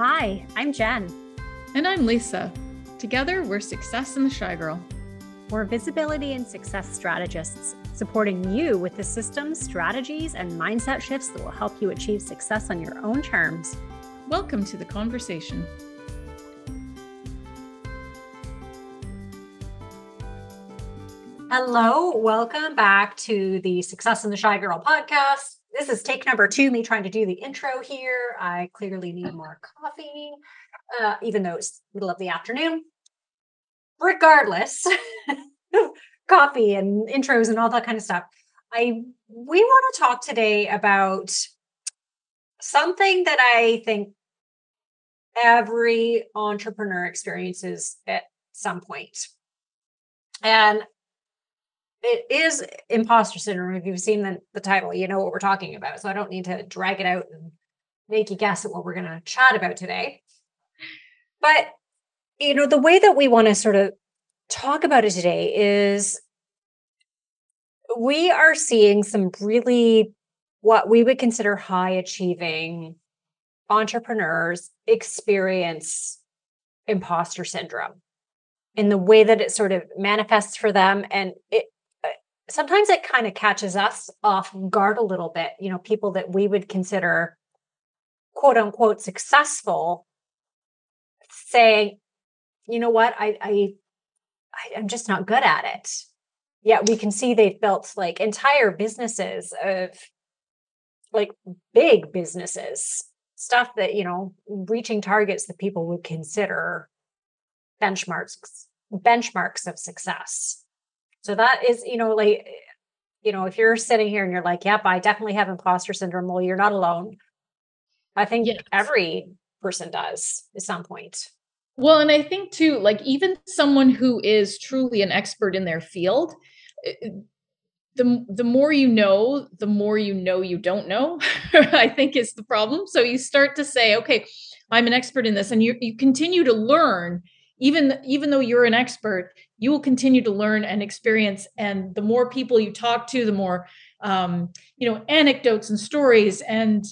Hi, I'm Jen. And I'm Lisa. Together, we're Success in the Shy Girl. We're visibility and success strategists, supporting you with the systems, strategies, and mindset shifts that will help you achieve success on your own terms. Welcome to the conversation. Hello, welcome back to the Success in the Shy Girl podcast. This is take number two, me trying to do the intro here. I clearly need more coffee, uh, even though it's middle of the afternoon. Regardless, coffee and intros and all that kind of stuff. I we want to talk today about something that I think every entrepreneur experiences at some point. And it is imposter syndrome. If you've seen the, the title, you know what we're talking about. So I don't need to drag it out and make you guess at what we're going to chat about today. But, you know, the way that we want to sort of talk about it today is we are seeing some really what we would consider high achieving entrepreneurs experience imposter syndrome in the way that it sort of manifests for them and it sometimes it kind of catches us off guard a little bit. You know, people that we would consider quote unquote successful say, you know what, I, I, I am just not good at it. Yet we can see they've built like entire businesses of like big businesses, stuff that, you know, reaching targets that people would consider benchmarks benchmarks of success. So that is, you know, like, you know, if you're sitting here and you're like, yep, I definitely have imposter syndrome, well, you're not alone. I think yes. every person does at some point. Well, and I think too, like even someone who is truly an expert in their field, eh, eh, the the more you know, the more you know you don't know. I think is the problem. So you start to say, okay, I'm an expert in this, and you you continue to learn even even though you're an expert you will continue to learn and experience. And the more people you talk to the more um, you know anecdotes and stories and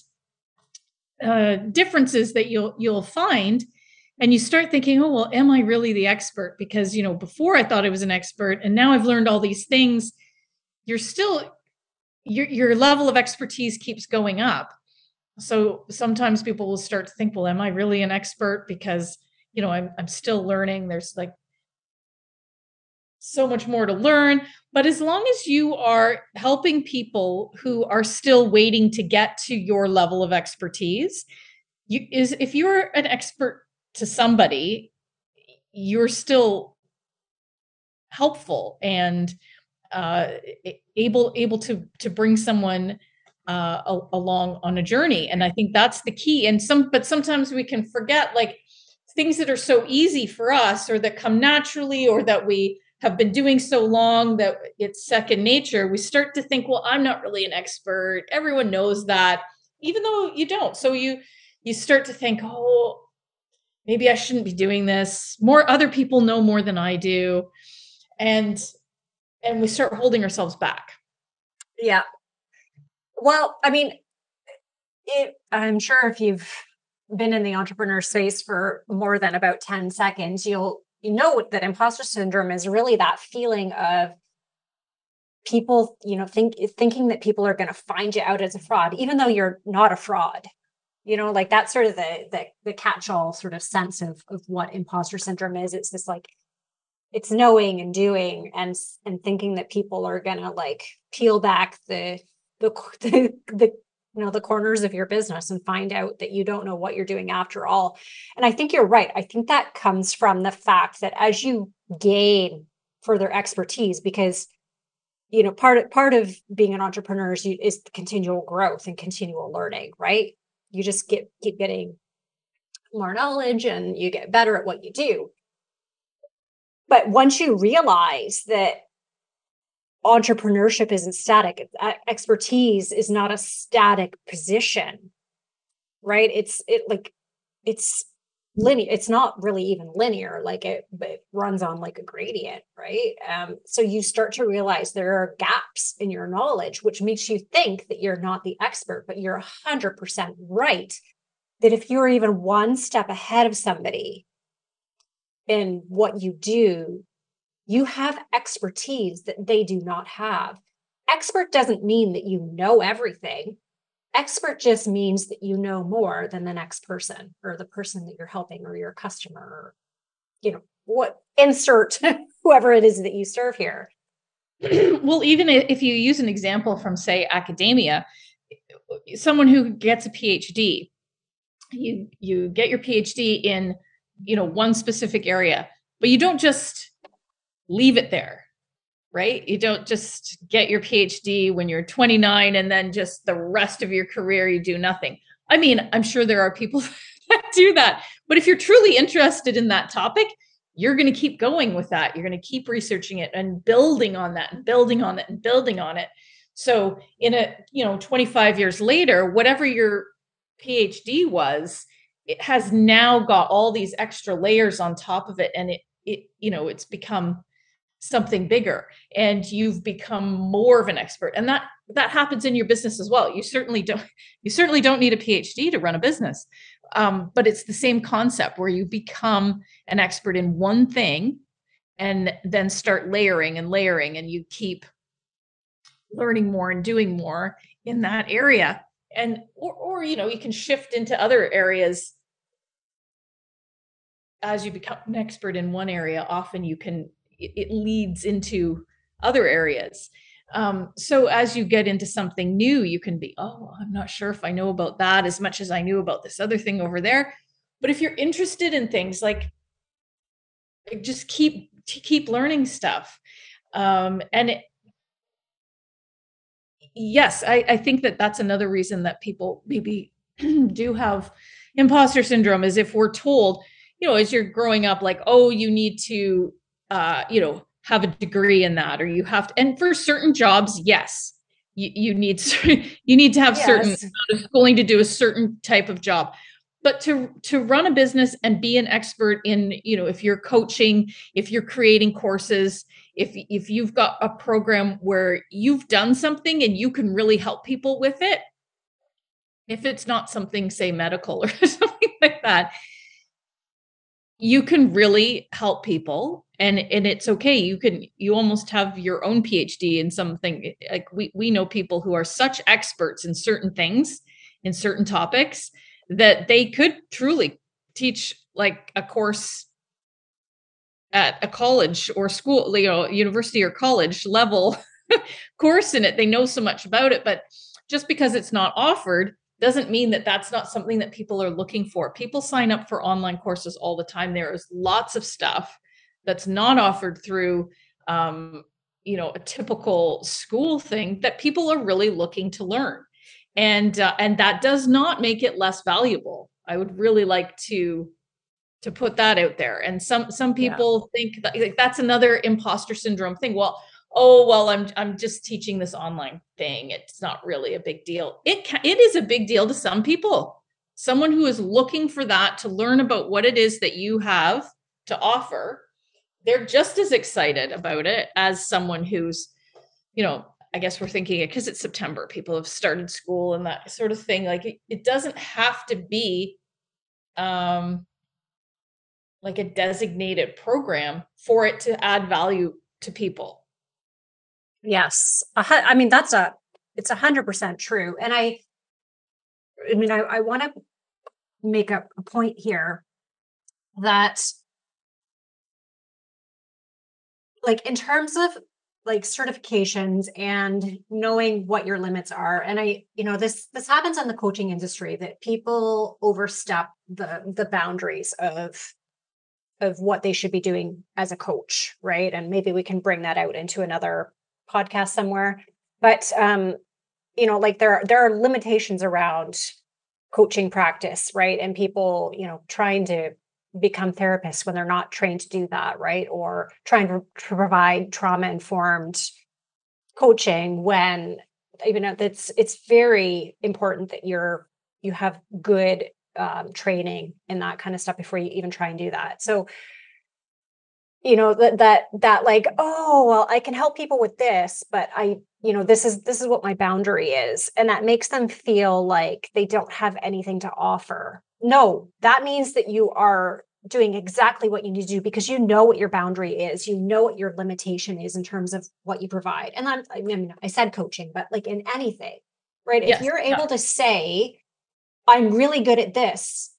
uh, differences that you'll you'll find. And you start thinking oh well am i really the expert? Because you know before i thought i was an expert and now i've learned all these things you're still your your level of expertise keeps going up. So sometimes people will start to think well am i really an expert? Because you know I'm I'm still learning. There's like so much more to learn. But as long as you are helping people who are still waiting to get to your level of expertise, you is if you're an expert to somebody, you're still helpful and uh, able able to to bring someone uh, along on a journey. And I think that's the key. And some, but sometimes we can forget like things that are so easy for us or that come naturally or that we have been doing so long that it's second nature, we start to think, well, I'm not really an expert. Everyone knows that, even though you don't. So you you start to think, oh, maybe I shouldn't be doing this. More other people know more than I do. And and we start holding ourselves back. Yeah. Well, I mean, it, I'm sure if you've been in the entrepreneur space for more than about 10 seconds, you'll you know that imposter syndrome is really that feeling of people, you know, think thinking that people are going to find you out as a fraud, even though you're not a fraud. You know, like that's sort of the the, the catch-all sort of sense of of what imposter syndrome is. It's this like it's knowing and doing and and thinking that people are gonna like peel back the the the, the you know the corners of your business and find out that you don't know what you're doing after all. And i think you're right. I think that comes from the fact that as you gain further expertise because you know part of part of being an entrepreneur is, you, is continual growth and continual learning right? You just get keep getting more knowledge and you get better at what you do. But once you realize that entrepreneurship isn't static. Expertise is not a static position right? It's it like it's linear it's not really even linear like it, it runs on like a gradient right? Um, so you start to realize there are gaps in your knowledge which makes you think that you're not the expert but you're 100% right that if you're even one step ahead of somebody in what you do, you have expertise that they do not have. Expert doesn't mean that you know everything. Expert just means that you know more than the next person or the person that you're helping or your customer or, you know, what insert whoever it is that you serve here. well, even if you use an example from, say, academia, someone who gets a PhD, you you get your PhD in you know one specific area, but you don't just leave it there, right? You don't just get your PhD when you're 29 and then just the rest of your career you do nothing. I mean, I'm sure there are people that do that, but if you're truly interested in that topic, you're going to keep going with that. You're going to keep researching it and building on that and building on it and building on it. So in a, you know, 25 years later, whatever your PhD was, it has now got all these extra layers on top of it and it it you know, it's become something bigger and you've become more of an expert. And that that happens in your business as well. You certainly don't you certainly don't need a PhD to run a business. Um, but it's the same concept where you become an expert in one thing and then start layering and layering and you keep learning more and doing more in that area and or, or you know you can shift into other areas as you become an expert in one area often you can it, leads into other areas. Um, so as you get into something new you can be oh i'm not sure if i know about that as much as i knew about this other thing over there. But if you're interested in things like just keep keep learning stuff. Um, and it, yes, I, I think that that's another reason that people maybe do have imposter syndrome is if we're told, you know, as you're growing up, like, oh, you need to, uh, you know, have a degree in that, or you have to, and for certain jobs, yes, you, you need you need to have yes. certain schooling to do a certain type of job but to to run a business and be an expert in you know if you're coaching if you're creating courses if if you've got a program where you've done something and you can really help people with it if it's not something say medical or something like that you can really help people and and it's okay you can you almost have your own phd in something eh, like we we know people who are such experts in certain things in certain topics that they could truly teach like a course at a college or school, you know, university or college level course in it. They know so much about it, but just because it's not offered doesn't mean that that's not something that people are looking for. People sign up for online courses all the time. There is lots of stuff that's not offered through, um, you know, a typical school thing that people are really looking to learn, and uh, and that does not make it less valuable. I would really like to to put that out there. And some some people yeah. think that like, that's another imposter syndrome thing. Well, oh well, I'm I'm just teaching this online thing. It's not really a big deal. It can, it is a big deal to some people. Someone who is looking for that to learn about what it is that you have to offer, they're just as excited about it as someone who's, you know, I guess we're thinking it because it's September. People have started school and that sort of thing. Like it, it doesn't have to be um like a designated program for it to add value to people. Yes. I mean, that's a, it's a hundred percent true. And I, I mean, I, I want to make a, a point here that like in terms of like certifications and knowing what your limits are and i you know this this happens in the coaching industry that people overstep the the boundaries of of what they should be doing as a coach, right? And maybe we can bring that out into another podcast somewhere. But um, you know, like there are, there are limitations around coaching practice, right? And people, you know, trying to become therapists when they're not trained to do that, right? Or trying to, to provide trauma informed coaching when you know that's it's very important that you're you have good um, training and that kind of stuff before you even try and do that. So, you know that that that like oh well i can help people with this but i you know this is this is what my boundary is and that makes them feel like they don't have anything to offer no, that means that you are doing exactly what you need to do because you know what your boundary is, you know what your limitation is in terms of what you provide. And I'm, I mean, I said coaching, but like in anything, right? Yes, if you're able yeah. to say, I'm really good at this,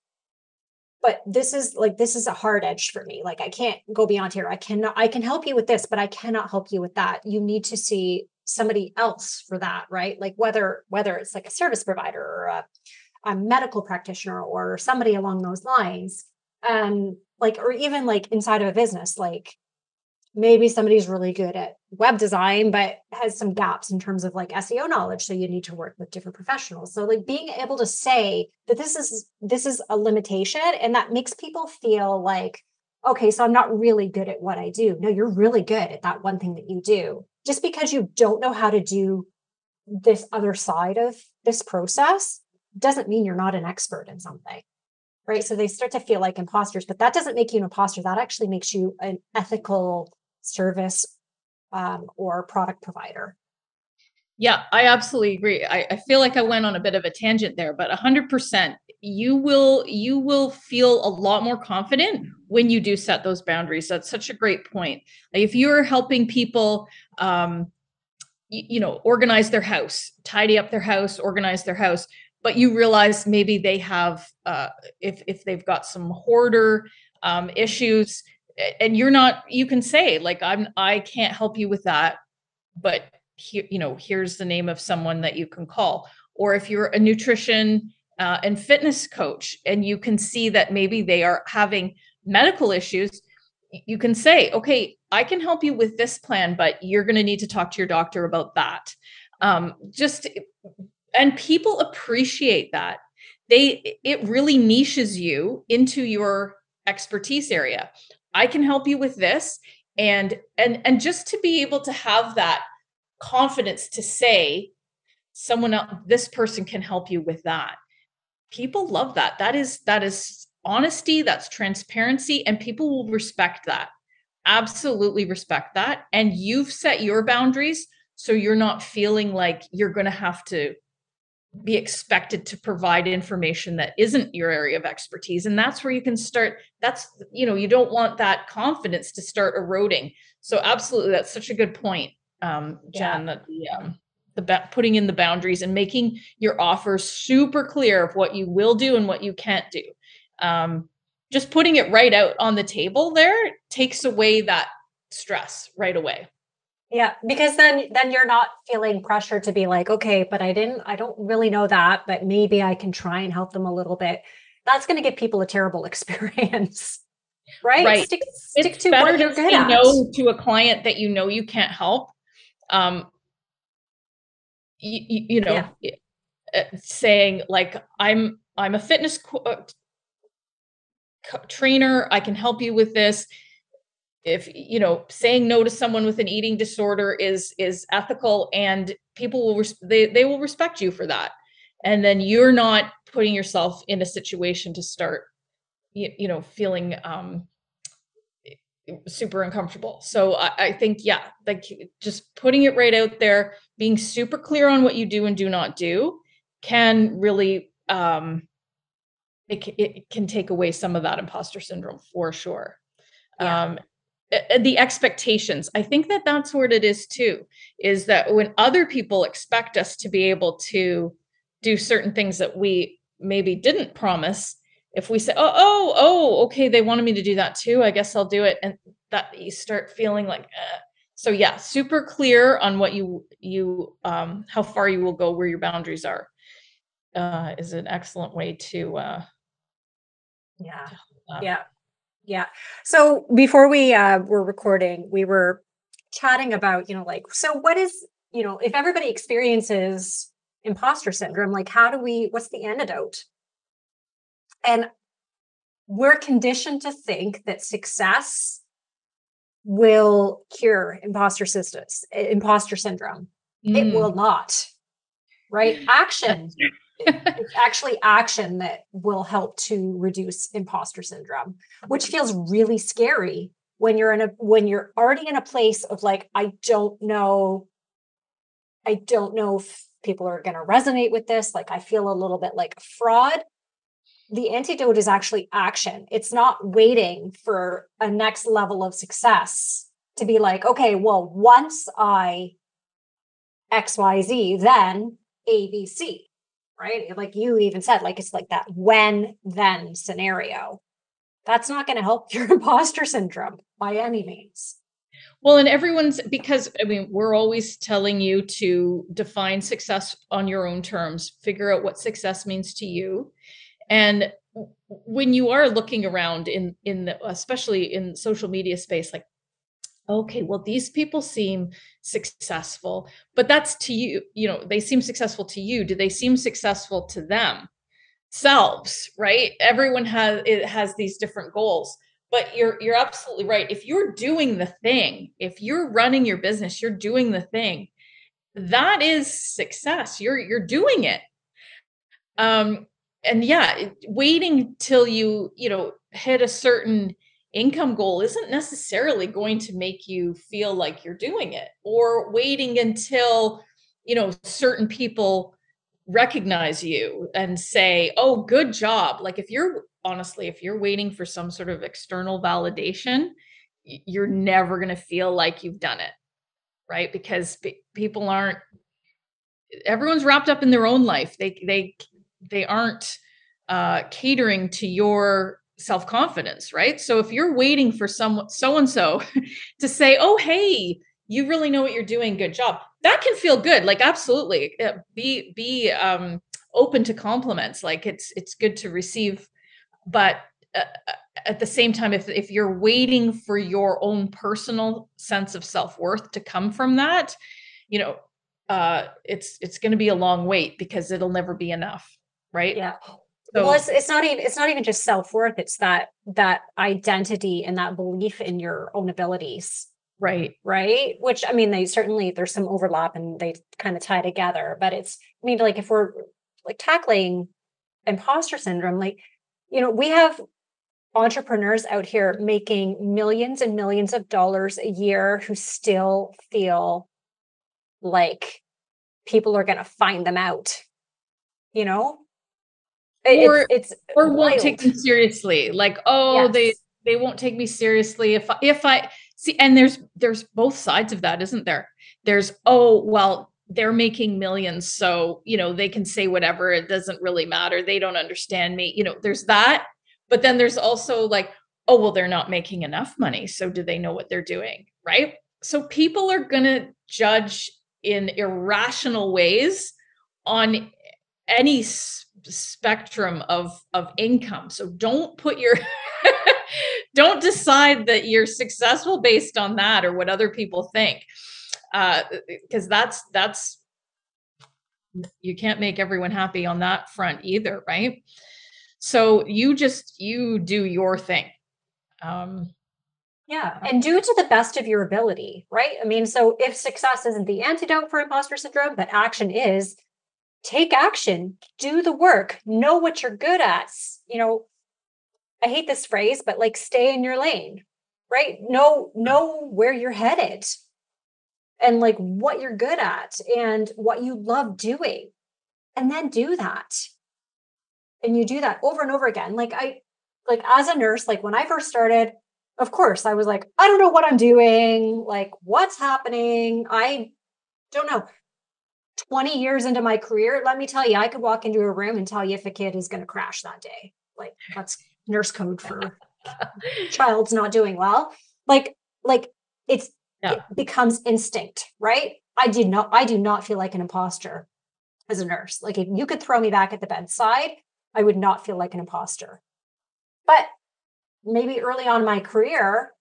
but this is like this is a hard edge for me like i can't go beyond here i cannot i can help you with this but i cannot help you with that you need to see somebody else for that right like whether whether it's like a service provider or a, a medical practitioner or somebody along those lines um like or even like inside of a business like maybe somebody's really good at web design but has some gaps in terms of like SEO knowledge so you need to work with different professionals. So like being able to say that this is this is a limitation and that makes people feel like okay so I'm not really good at what I do. No you're really good at that one thing that you do. Just because you don't know how to do this other side of this process doesn't mean you're not an expert in something right so they start to feel like imposters but that doesn't make you an imposter that actually makes you an ethical service um, or product provider. Yeah, I absolutely agree. I, I, feel like I went on a bit of a tangent there, but 100%. You will you will feel a lot more confident when you do set those boundaries. That's such a great point. If you're helping people, um, you, you know, organize their house, tidy up their house, organize their house, but you realize maybe they have, uh, if if they've got some hoarder um, issues, and you're not you can say like i'm i can't help you with that but here you know here's the name of someone that you can call. Or if you're a nutrition uh, and fitness coach and you can see that maybe they are having medical issues you can say okay i can help you with this plan but you're going to need to talk to your doctor about that. Um, just and people appreciate that. They it really niches you into your expertise area. I can help you with this. And and and just to be able to have that confidence to say someone else this person can help you with that. People love that. That is that is honesty that's transparency and people will respect that. Absolutely respect that. And you've set your boundaries so you're not feeling like you're going to have to be expected to provide information that isn't your area of expertise. And that's where you can start that's you know you don't want that confidence to start eroding. So absolutely that's such a good point um jen yeah. that the um the putting in the boundaries and making your offer super clear of what you will do and what you can't do. Um just putting it right out on the table there takes away that stress right away yeah, because then then you're not feeling pressure to be like, okay, but I didn't I don't really know that, but maybe I can try and help them a little bit. That's going to give people a terrible experience. Right? Right. Stick, stick it's to better what you're good at. No to a client that you know you can't help. Um you, you know, yeah. Uh, saying like I'm I'm a fitness co- uh, trainer, I can help you with this if you know saying no to someone with an eating disorder is is ethical and people will res- they they will respect you for that. And then you're not putting yourself in a situation to start you, you know feeling um super uncomfortable. So I, I think yeah like just putting it right out there being super clear on what you do and do not do can really um it, it can take away some of that imposter syndrome for sure. Yeah. um the expectations. I think that that's what it is too is that when other people expect us to be able to do certain things that we maybe didn't promise if we say oh oh oh okay they wanted me to do that too i guess i'll do it and that you start feeling like eh. so yeah super clear on what you you um how far you will go where your boundaries are uh is an excellent way to uh yeah. yeah yeah. So before we uh, were recording, we were chatting about, you know, like, so what is, you know, if everybody experiences imposter syndrome, like, how do we, what's the antidote? And we're conditioned to think that success will cure imposter systems, imposter syndrome. Mm. It will not, right? Action it's actually action that will help to reduce imposter syndrome, which feels really scary when you're in a when you're already in a place of like, I don't know, I don't know if people are going to resonate with this. Like, I feel a little bit like a fraud. the antidote is actually action. It's not waiting for a next level of success to be like, okay, well, once I XYZ, then ABC, right? Like you even said, like it's like that when then scenario. That's not going to help your imposter syndrome by any means. Well, and everyone's because I mean, we're always telling you to define success on your own terms, figure out what success means to you. And when you are looking around in in the, especially in social media space like okay well these people seem successful but that's to you you know they seem successful to you. Do they seem successful to them? Selves right? Everyone has it has these different goals but you're you're absolutely right. If you're doing the thing if you're running your business you're doing the thing that is success. You're you're doing it. Um and yeah waiting till you you know hit a certain income goal isn't necessarily going to make you feel like you're doing it or waiting until you know certain people recognize you and say oh good job. Like if you're honestly if you're waiting for some sort of external validation you're never going to feel like you've done it right? Because people aren't everyone's wrapped up in their own life. They they they aren't uh, catering to your self confidence, right? So if you're waiting for someone, so and so, to say, "Oh, hey, you really know what you're doing. Good job," that can feel good. Like absolutely, be be um, open to compliments. Like it's it's good to receive, but uh, uh, at the same time, if if you're waiting for your own personal sense of self worth to come from that, you know, uh, it's it's going to be a long wait because it'll never be enough right? Yeah. So, well, it's, it's not even it's not even just self worth. It's that that identity and that belief in your own abilities. Right. Right. Which I mean, they certainly there's some overlap and they kind of tie together. But it's I mean, like if we're like tackling imposter syndrome, like you know, we have entrepreneurs out here making millions and millions of dollars a year who still feel like people are going to find them out. You know, or it's, it's or wild. won't take them seriously. Like, oh, yes. they they won't take me seriously if I, if I see. And there's there's both sides of that, isn't there? There's oh well, they're making millions, so you know they can say whatever. It doesn't really matter. They don't understand me. You know, there's that. But then there's also like, oh well, they're not making enough money, so do they know what they're doing? Right. So people are gonna judge in irrational ways on any spectrum of of income. So don't put your don't decide that you're successful based on that or what other people think uh because that's that's you can't make everyone happy on that front either right? So you just you do your thing. Um yeah, and do it to the best of your ability, right? I mean, so if success isn't the antidote for imposter syndrome, but action is, take action, do the work, know what you're good at. You know, I hate this phrase, but like stay in your lane, right? Know know where you're headed and like what you're good at and what you love doing. And then do that. And you do that over and over again. Like I like as a nurse, like when I first started, of course, I was like, I don't know what I'm doing, like what's happening. I don't know. 20 years into my career, let me tell you, I could walk into a room and tell you if a kid is going to crash that day. Like that's nurse code for child's not doing well. Like, like it's yeah. it becomes instinct, right? I did not, I do not feel like an imposter as a nurse. Like if you could throw me back at the bedside, I would not feel like an imposter. But maybe early on my career,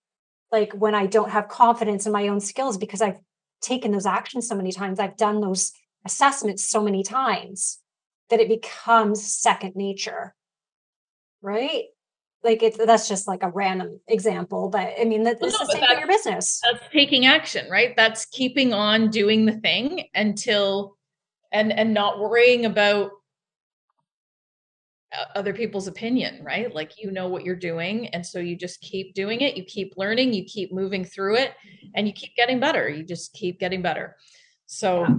like when I don't have confidence in my own skills because I've taken those actions so many times, I've done those assessments so many times that it becomes second nature right? Like it's that's just like a random example but i mean that, well, no, the same for your business. that's taking action right? That's keeping on doing the thing until and and not worrying about other people's opinion right? Like you know what you're doing and so you just keep doing it you keep learning you keep moving through it and you keep getting better you just keep getting better. So yeah.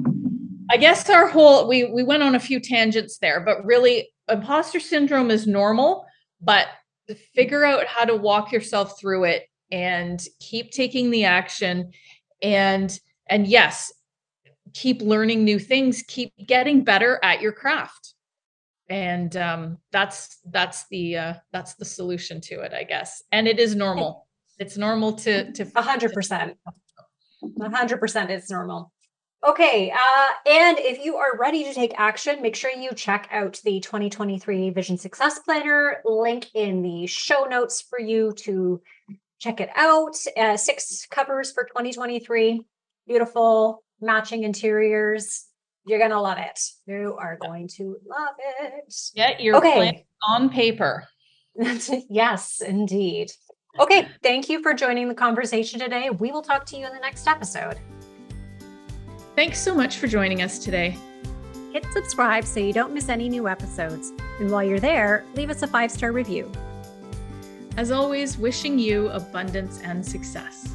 I guess our whole we we went on a few tangents there, but really imposter syndrome is normal, but figure out how to walk yourself through it and keep taking the action and and yes keep learning new things keep getting better at your craft. And um, that's that's the uh, that's the solution to it i guess. And it is normal. It's normal to to 100% 100% it's normal Okay, uh, and if you are ready to take action, make sure you check out the 2023 Vision Success Planner link in the show notes for you to check it out. Uh, six covers for 2023, beautiful matching interiors. You're gonna love it. You are going to love it. Get your okay. plan on paper. yes, indeed. Okay, thank you for joining the conversation today. We will talk to you in the next episode. Thanks so much for joining us today. Hit subscribe so you don't miss any new episodes. And while you're there, leave us a five star review. As always, wishing you abundance and success.